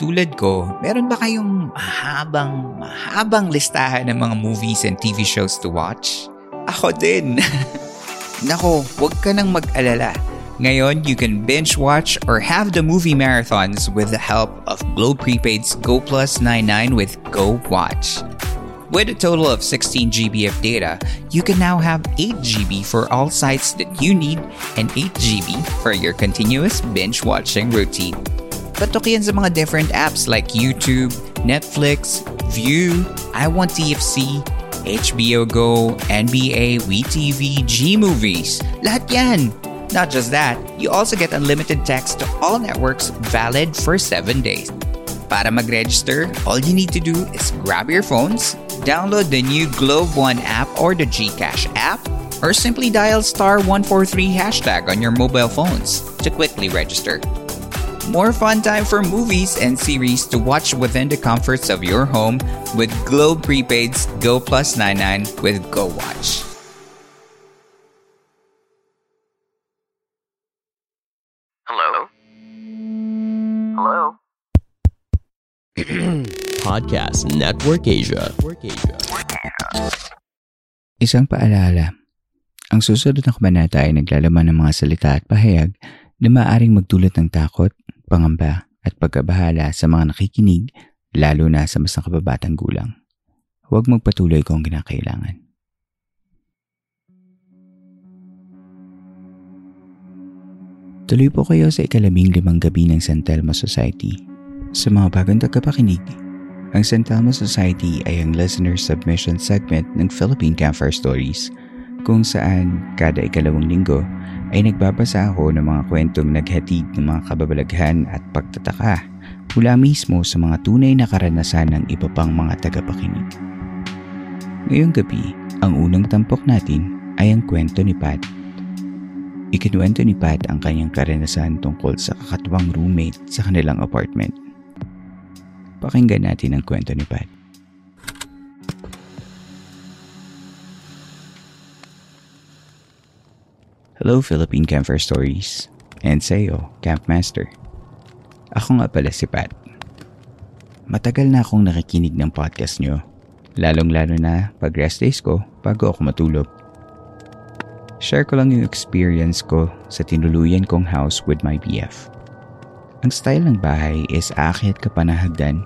Tulad ko, meron ba kayong mahabang, mahabang listahan ng mga movies and TV shows to watch? Ako din! Nako, huwag ka nang mag-alala. Ngayon, you can binge watch or have the movie marathons with the help of Globe Prepaid's Go Plus 99 with Go Watch. With a total of 16 GB of data, you can now have 8 GB for all sites that you need and 8 GB for your continuous binge watching routine. Patok yan sa mga different apps like YouTube, Netflix, View, I Want TFC, HBO Go, NBA, WeTV, G Movies. Lahat yan! Not just that, you also get unlimited text to all networks valid for 7 days. Para mag-register, all you need to do is grab your phones, download the new Globe One app or the GCash app, or simply dial star 143 hashtag on your mobile phones to quickly register. More fun time for movies and series to watch within the comforts of your home with Globe Prepaid's Go Plus 99 with Go Watch. Hello? Hello? Podcast Network Asia. Isang paalala. Ang susunod na kabanata ay naglalaman ng mga salita at pahayag na maaaring magdulot ng takot, pangamba at pagkabahala sa mga nakikinig lalo na sa mas nakababatang gulang. Huwag magpatuloy kung kinakailangan. Tuloy po kayo sa ikalabing limang gabi ng San Telmo Society. Sa mga bagong tagapakinig, ang San Telmo Society ay ang listener submission segment ng Philippine Campfire Stories kung saan kada ikalawang linggo ay nagbabasa ako ng mga kwentong naghatid ng mga kababalaghan at pagtataka mula mismo sa mga tunay na karanasan ng iba pang mga tagapakinig. Ngayong gabi, ang unang tampok natin ay ang kwento ni Pat. Ikinuwento ni Pat ang kanyang karanasan tungkol sa kakatwang roommate sa kanilang apartment. Pakinggan natin ang kwento ni Pat. Hello Philippine Camper Stories and sa iyo, Campmaster. Ako nga pala si Pat. Matagal na akong nakikinig ng podcast nyo, lalong-lalo na pag rest days ko bago ako matulog. Share ko lang yung experience ko sa tinuluyan kong house with my BF. Ang style ng bahay is aakyat ka na hagdan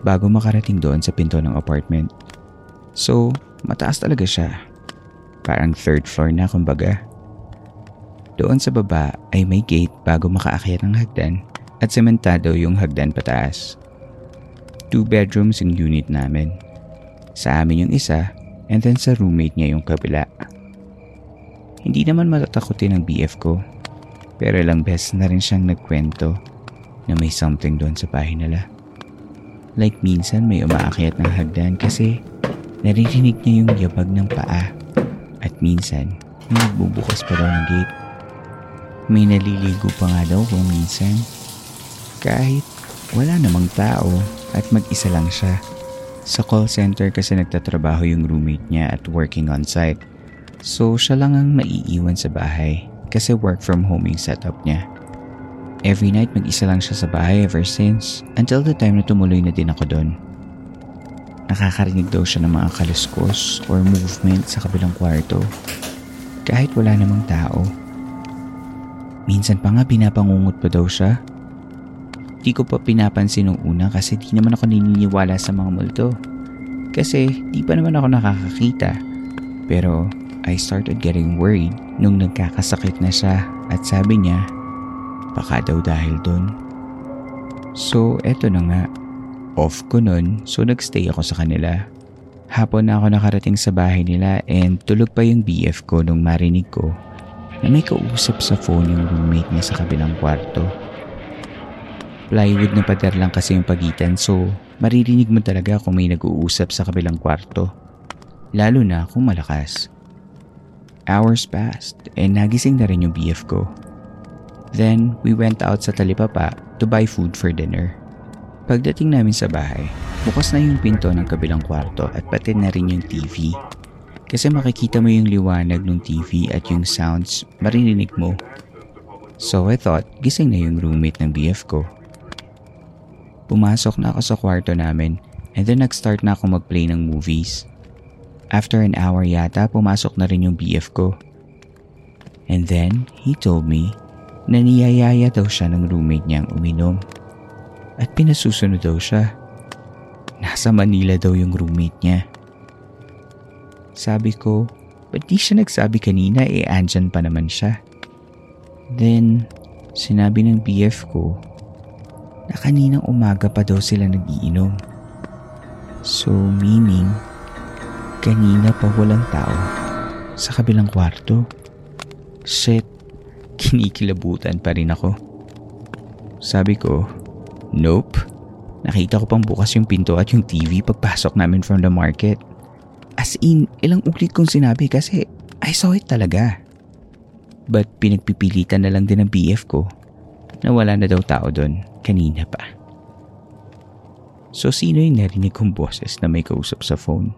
bago makarating doon sa pinto ng apartment. So, mataas talaga siya. Parang third floor na kumbaga. Doon sa baba ay may gate bago makaakyat ng hagdan at sementado yung hagdan pataas. Two bedrooms yung unit namin. Sa amin yung isa and then sa roommate niya yung kabila. Hindi naman matatakutin ng BF ko pero ilang beses na rin siyang nagkwento na may something doon sa bahay nila. Like minsan may umaakyat ng hagdan kasi naririnig niya yung yabag ng paa at minsan may nagbubukas pa daw ng gate. May naliligo pa nga daw kung minsan. Kahit wala namang tao at mag-isa lang siya. Sa call center kasi nagtatrabaho yung roommate niya at working on site. So siya lang ang naiiwan sa bahay kasi work from home yung setup niya. Every night mag-isa lang siya sa bahay ever since until the time na tumuloy na din ako doon. Nakakarinig daw siya ng mga kaluskos or movement sa kabilang kwarto kahit wala namang tao. Minsan pa nga pinapangungot pa daw siya. Di ko pa pinapansin nung una kasi di naman ako naniniwala sa mga multo. Kasi di pa naman ako nakakakita. Pero I started getting worried nung nagkakasakit na siya at sabi niya, baka daw dahil doon. So eto na nga, off ko nun so nagstay ako sa kanila. Hapon na ako nakarating sa bahay nila and tulog pa yung BF ko nung marinig ko na may kausap sa phone yung roommate niya sa kabilang kwarto. Plywood na pader lang kasi yung pagitan so maririnig mo talaga kung may nag-uusap sa kabilang kwarto. Lalo na kung malakas. Hours passed and nagising na rin yung BF ko. Then we went out sa talipapa to buy food for dinner. Pagdating namin sa bahay, bukas na yung pinto ng kabilang kwarto at pati na rin yung TV. Kasi makikita mo yung liwanag ng TV at yung sounds maririnig mo. So I thought, gising na yung roommate ng BF ko. Pumasok na ako sa kwarto namin and then nag-start na ako mag-play ng movies. After an hour yata, pumasok na rin yung BF ko. And then, he told me na niyayaya daw siya ng roommate niyang uminom. At pinasusunod daw siya. Nasa Manila daw yung roommate niya. Sabi ko, ba't di siya nagsabi kanina eh andyan pa naman siya? Then, sinabi ng BF ko na kaninang umaga pa daw sila nagiinom. So meaning, kanina pa walang tao sa kabilang kwarto. Shit, kinikilabutan pa rin ako. Sabi ko, nope. Nakita ko pang bukas yung pinto at yung TV pagpasok namin from the market. As in, ilang ulit kong sinabi kasi I saw it talaga. But pinagpipilitan na lang din ng BF ko na wala na daw tao doon kanina pa. So sino yung narinig kong boses na may kausap sa phone?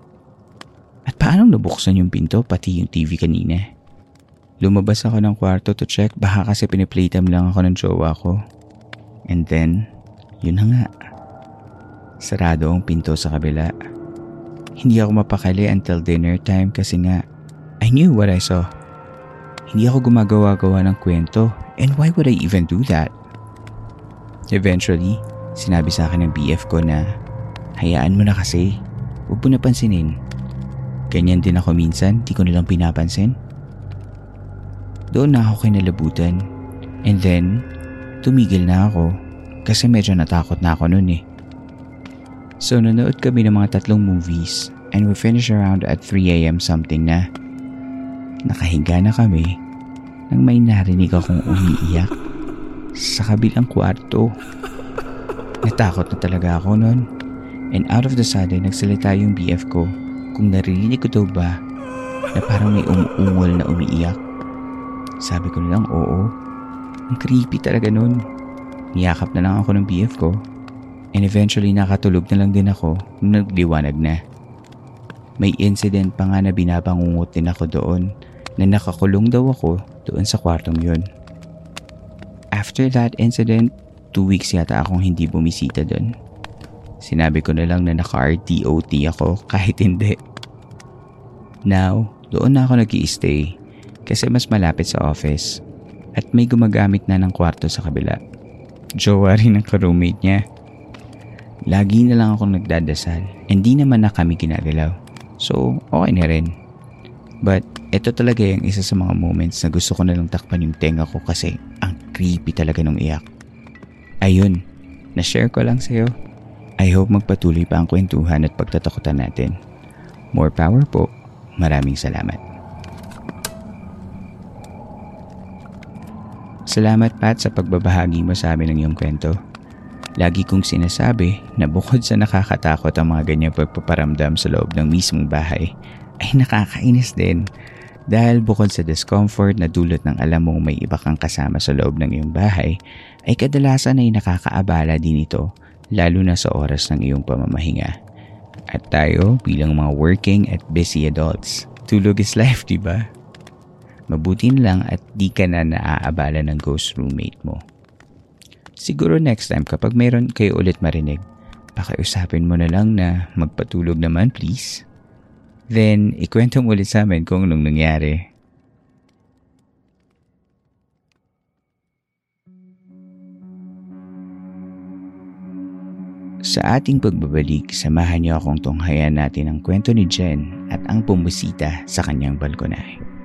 At paano nabuksan yung pinto pati yung TV kanina? Lumabas ako ng kwarto to check baka kasi piniplaytime lang ako ng jowa ko. And then, yun na nga. Sarado ang pinto sa kabila. Hindi ako mapakali until dinner time kasi nga I knew what I saw. Hindi ako gumagawa-gawa ng kwento and why would I even do that? Eventually, sinabi sa akin ng BF ko na hayaan mo na kasi, huwag mo napansinin. Ganyan din ako minsan, di ko nilang pinapansin. Doon na ako kinalabutan and then tumigil na ako kasi medyo natakot na ako noon eh. So nanood kami ng mga tatlong movies and we finished around at 3am something na. Nakahiga na kami nang may narinig akong umiiyak sa kabilang kwarto. Natakot na talaga ako noon. And out of the sudden, nagsalita yung BF ko kung naririnig ko daw ba na parang may umuungol na umiiyak. Sabi ko lang oo. Ang creepy talaga noon. Niyakap na lang ako ng BF ko and eventually nakatulog na lang din ako nung nagliwanag na. May incident pa nga na binabangungot din ako doon na nakakulong daw ako doon sa kwartong yun. After that incident, two weeks yata akong hindi bumisita doon. Sinabi ko na lang na naka-RTOT ako kahit hindi. Now, doon na ako nag stay kasi mas malapit sa office at may gumagamit na ng kwarto sa kabila. Jowa rin ang ka-roommate niya. Lagi na lang akong nagdadasal and di naman na kami ginagalaw. So, okay na rin. But, ito talaga yung isa sa mga moments na gusto ko na lang takpan yung tenga ko kasi ang creepy talaga nung iyak. Ayun, na-share ko lang sa'yo. I hope magpatuloy pa ang kwentuhan at pagtatakutan natin. More power po. Maraming salamat. Salamat Pat sa pagbabahagi mo sa amin ng iyong kwento. Lagi kong sinasabi na bukod sa nakakatakot ang mga ganyang pagpaparamdam sa loob ng mismong bahay, ay nakakainis din dahil bukod sa discomfort na dulot ng alam mong may iba kang kasama sa loob ng iyong bahay, ay kadalasan ay nakakaabala din ito lalo na sa oras ng iyong pamamahinga. At tayo bilang mga working at busy adults, tulog is life, di ba? Mabuti lang at di ka na naaabala ng ghost roommate mo. Siguro next time kapag mayroon kayo ulit marinig, pakiusapin mo na lang na magpatulog naman please. Then, ikwento mo ulit sa amin kung anong nangyari. Sa ating pagbabalik, samahan niyo akong tunghayan natin ang kwento ni Jen at ang pumusita sa kanyang balkonahe.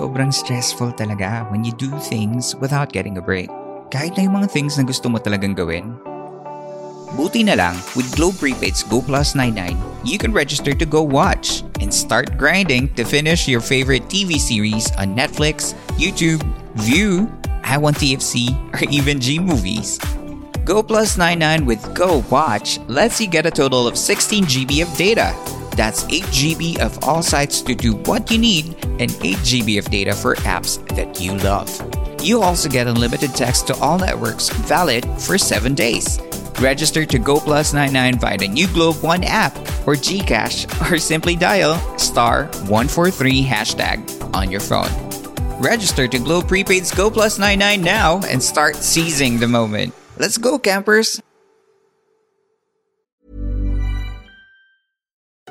Sobrang stressful talaga when you do things without getting a break. Kahit na yung mga things na gusto mo talagang gawin. Buti na lang, with Globe Prepaid's Go Plus 99, you can register to go watch and start grinding to finish your favorite TV series on Netflix, YouTube, View, I1TFC, or even G Movies. Go Plus 99 with Go Watch lets you get a total of 16 GB of data. That's 8 GB of all sites to do what you need and 8 GB of data for apps that you love. You also get unlimited text to all networks valid for 7 days. Register to Go Plus 99 via the New Globe One app or Gcash or simply dial star 143 hashtag on your phone. Register to Globe Prepaid's Go Plus 99 now and start seizing the moment. Let's go, campers!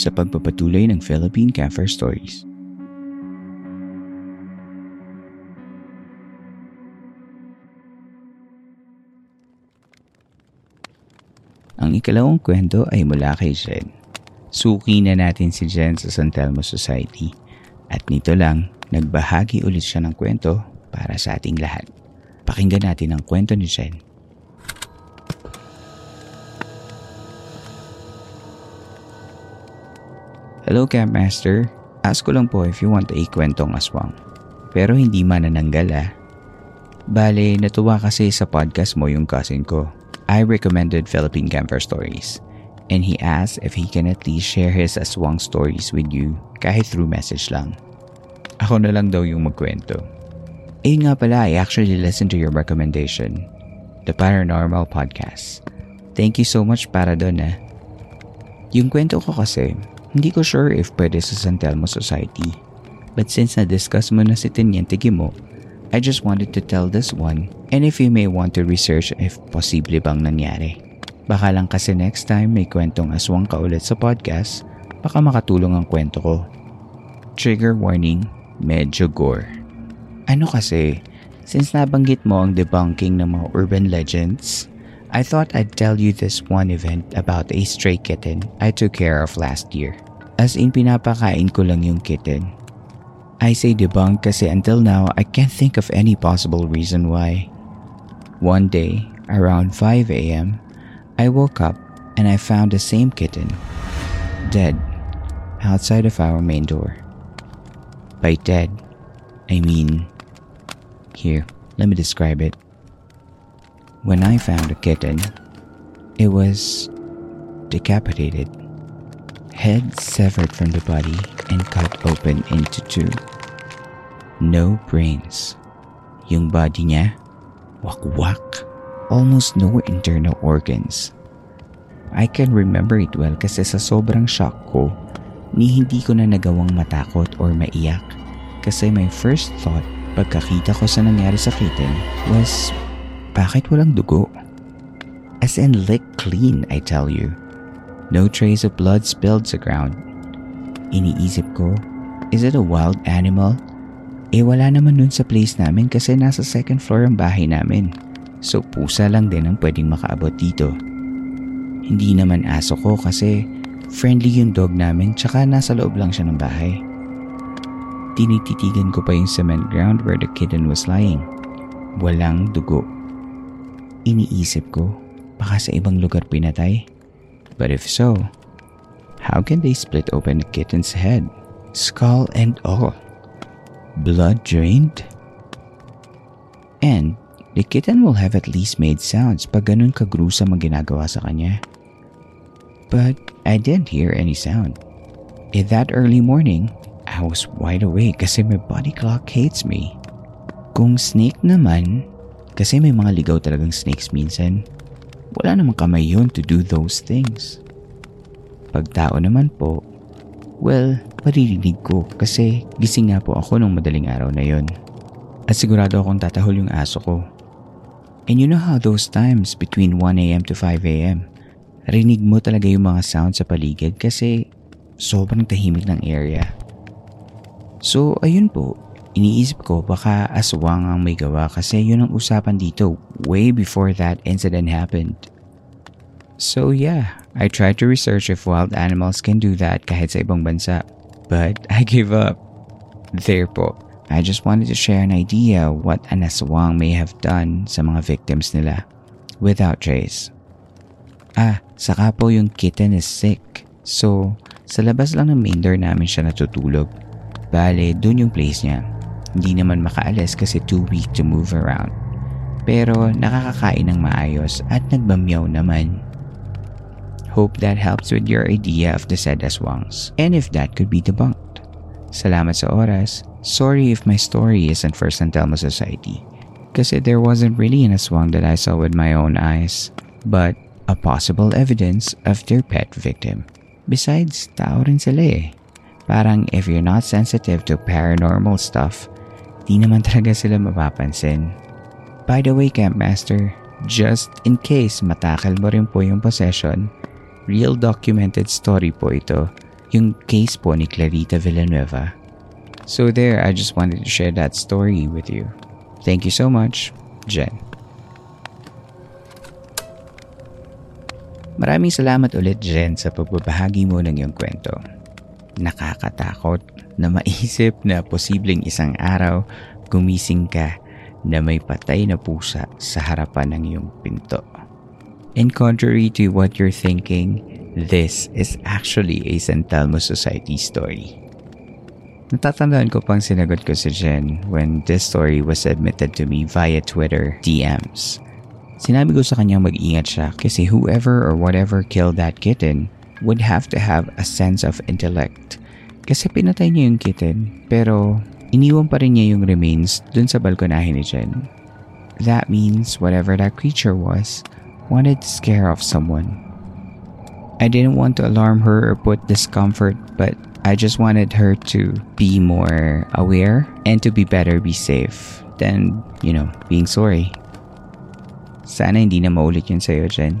Sa pagpapatuloy ng Philippine Campfire Stories. Ang ikalawang kwento ay mula kay Jen. Suki na natin si Jen sa San Telmo Society at nito lang nagbahagi ulit siya ng kwento para sa ating lahat. Pakinggan natin ang kwento ni Jen. Hello Camp Master, ask ko lang po if you want a kwentong aswang. Pero hindi manananggal ah. Bale, natuwa kasi sa podcast mo yung cousin ko. I recommended Philippine Camper Stories. And he asked if he can at least share his aswang stories with you kahit through message lang. Ako na lang daw yung magkwento. Eh nga pala, I actually listened to your recommendation. The Paranormal Podcast. Thank you so much para doon ah. Yung kwento ko kasi, hindi ko sure if pwede sa San Telmo Society. But since na-discuss mo na si Teniente Gimo, I just wanted to tell this one and if you may want to research if posible bang nangyari. Baka lang kasi next time may kwentong aswang ka ulit sa podcast, baka makatulong ang kwento ko. Trigger warning, medyo gore. Ano kasi, since nabanggit mo ang debunking ng mga urban legends, I thought I'd tell you this one event about a stray kitten I took care of last year. As in pinapakain ko lang yung kitten. I say debunk kasi until now I can't think of any possible reason why. One day, around 5 a.m., I woke up and I found the same kitten, dead, outside of our main door. By dead, I mean, here, let me describe it. When I found the kitten, it was decapitated, head severed from the body and cut open into two. No brains. Yung body niya, wakwak. Almost no internal organs. I can remember it well kasi sa sobrang shock ko, ni hindi ko na nagawang matakot or maiyak. Kasi my first thought pagkakita ko sa nangyari sa kitten was, bakit walang dugo? As in licked clean, I tell you. No trace of blood spilled sa ground. Iniisip ko, is it a wild animal? Eh wala naman nun sa place namin kasi nasa second floor ang bahay namin. So pusa lang din ang pwedeng makaabot dito. Hindi naman aso ko kasi friendly yung dog namin tsaka nasa loob lang siya ng bahay. Tinititigan ko pa yung cement ground where the kitten was lying. Walang dugo. Iniisip ko, baka sa ibang lugar pinatay. But if so, how can they split open the kitten's head, skull and all? Blood drained? And the kitten will have at least made sounds pag ganun kagruesome ang ginagawa sa kanya. But I didn't hear any sound. In that early morning, I was wide awake kasi my body clock hates me. Kung snake naman, kasi may mga ligaw talagang snakes minsan, wala namang kamay yun to do those things. Pag tao naman po, well, maririnig ko kasi gising nga po ako nung madaling araw na yon. At sigurado akong tatahol yung aso ko. And you know how those times between 1am to 5am, rinig mo talaga yung mga sound sa paligid kasi sobrang tahimik ng area. So ayun po, iniisip ko baka aswang ang may gawa kasi yun ang usapan dito way before that incident happened. So yeah, I tried to research if wild animals can do that kahit sa ibang bansa. But I gave up. There po, I just wanted to share an idea what an aswang may have done sa mga victims nila without trace. Ah, saka po yung kitten is sick. So, sa labas lang ng main door namin siya natutulog. Bale, dun yung place niya. Hindi naman makaalis kasi too weak to move around. Pero nakakakain ng maayos at nagbamyaw naman. Hope that helps with your idea of the said aswangs and if that could be debunked. Salamat sa oras. Sorry if my story isn't for San Telmo Society. Kasi there wasn't really an aswang that I saw with my own eyes. But a possible evidence of their pet victim. Besides, tao rin sila eh. Parang if you're not sensitive to paranormal stuff, di naman talaga sila mapapansin. By the way, Campmaster, just in case matakal mo rin po yung possession, real documented story po ito, yung case po ni Clarita Villanueva. So there, I just wanted to share that story with you. Thank you so much, Jen. Maraming salamat ulit, Jen, sa pagbabahagi mo ng iyong kwento nakakatakot na maisip na posibleng isang araw gumising ka na may patay na pusa sa harapan ng iyong pinto. And contrary to what you're thinking, this is actually a San Telmo Society story. Natatandaan ko pang sinagot ko si Jen when this story was submitted to me via Twitter DMs. Sinabi ko sa kanya mag-ingat siya kasi whoever or whatever killed that kitten would have to have a sense of intellect. Kasi pinatay niya yung kitten, pero iniwan pa rin niya yung remains dun sa balkonahe ni Jen. That means whatever that creature was, wanted to scare off someone. I didn't want to alarm her or put discomfort, but I just wanted her to be more aware and to be better be safe than, you know, being sorry. Sana hindi na maulit yun sa'yo, Jen.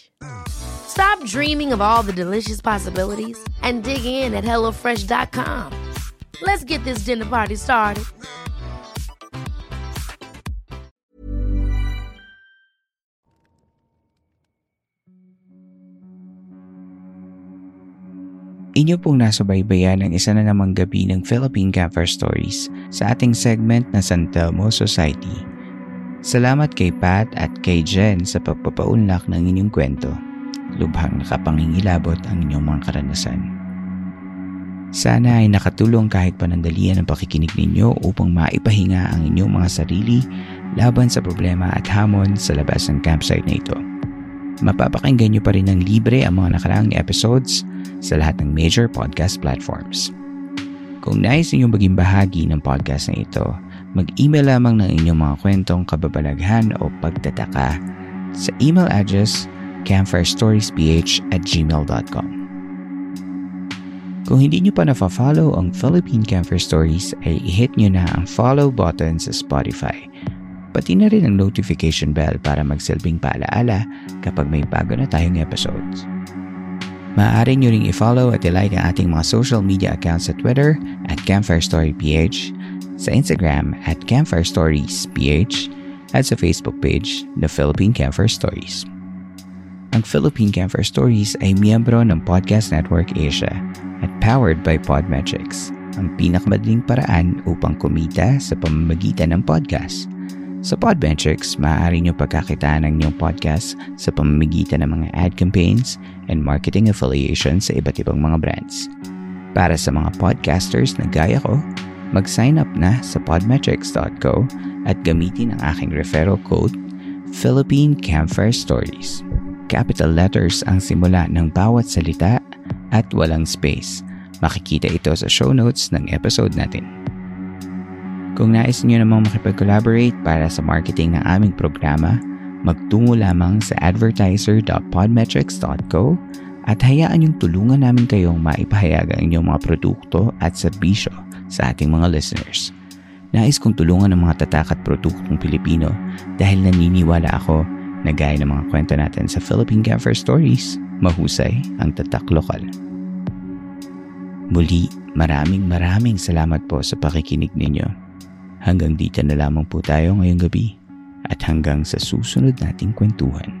Stop dreaming of all the delicious possibilities and dig in at HelloFresh.com. Let's get this dinner party started. Inyo pong nasubaybayan ang isa na namang gabi ng Philippine Campfire Stories sa ating segment na San Telmo Society. Salamat kay Pat at kay Jen sa pagpapaunlak ng inyong kwento. Lubhang nakapangingilabot ang inyong mga karanasan. Sana ay nakatulong kahit panandalian ang pakikinig ninyo upang maipahinga ang inyong mga sarili laban sa problema at hamon sa labas ng campsite na ito. Mapapakinggan nyo pa rin ng libre ang mga nakaraang episodes sa lahat ng major podcast platforms. Kung nais ninyong maging bahagi ng podcast na ito, mag-email lamang ng inyong mga kwentong kababalaghan o pagtataka sa email address campfirestoriesph at gmail.com. Kung hindi nyo pa na-follow ang Philippine Campfire Stories ay i-hit nyo na ang follow button sa Spotify pati na rin ang notification bell para magsilbing paalaala kapag may bago na tayong episodes. Maaari nyo ring i-follow at i-like ang ating mga social media accounts sa Twitter at Campfire Story PH, sa Instagram at Campfire Stories PH, at sa Facebook page na Philippine Campfire Stories. Ang Philippine Campfire Stories ay miyembro ng Podcast Network Asia at powered by Podmetrics, ang pinakamadaling paraan upang kumita sa pamamagitan ng podcast. Sa Podmetrics, maaari nyo pagkakitaan ng inyong podcast sa pamamagitan ng mga ad campaigns and marketing affiliations sa iba't ibang mga brands. Para sa mga podcasters na gaya ko, mag-sign up na sa podmetrics.co at gamitin ang aking referral code Philippine Campfire Stories. Capital letters ang simula ng bawat salita at walang space. Makikita ito sa show notes ng episode natin. Kung nais niyo namang makipag-collaborate para sa marketing ng aming programa, magtungo lamang sa advertiser.podmetrics.co at hayaan yung tulungan namin kayong maipahayag ang inyong mga produkto at serbisyo sa ating mga listeners. Nais kong tulungan ng mga tatak at produktong Pilipino dahil naniniwala ako na gaya ng mga kwento natin sa Philippine Camper Stories, mahusay ang tatak lokal. Muli, maraming maraming salamat po sa pakikinig ninyo. Hanggang dito na lamang po tayo ngayong gabi at hanggang sa susunod nating kwentuhan.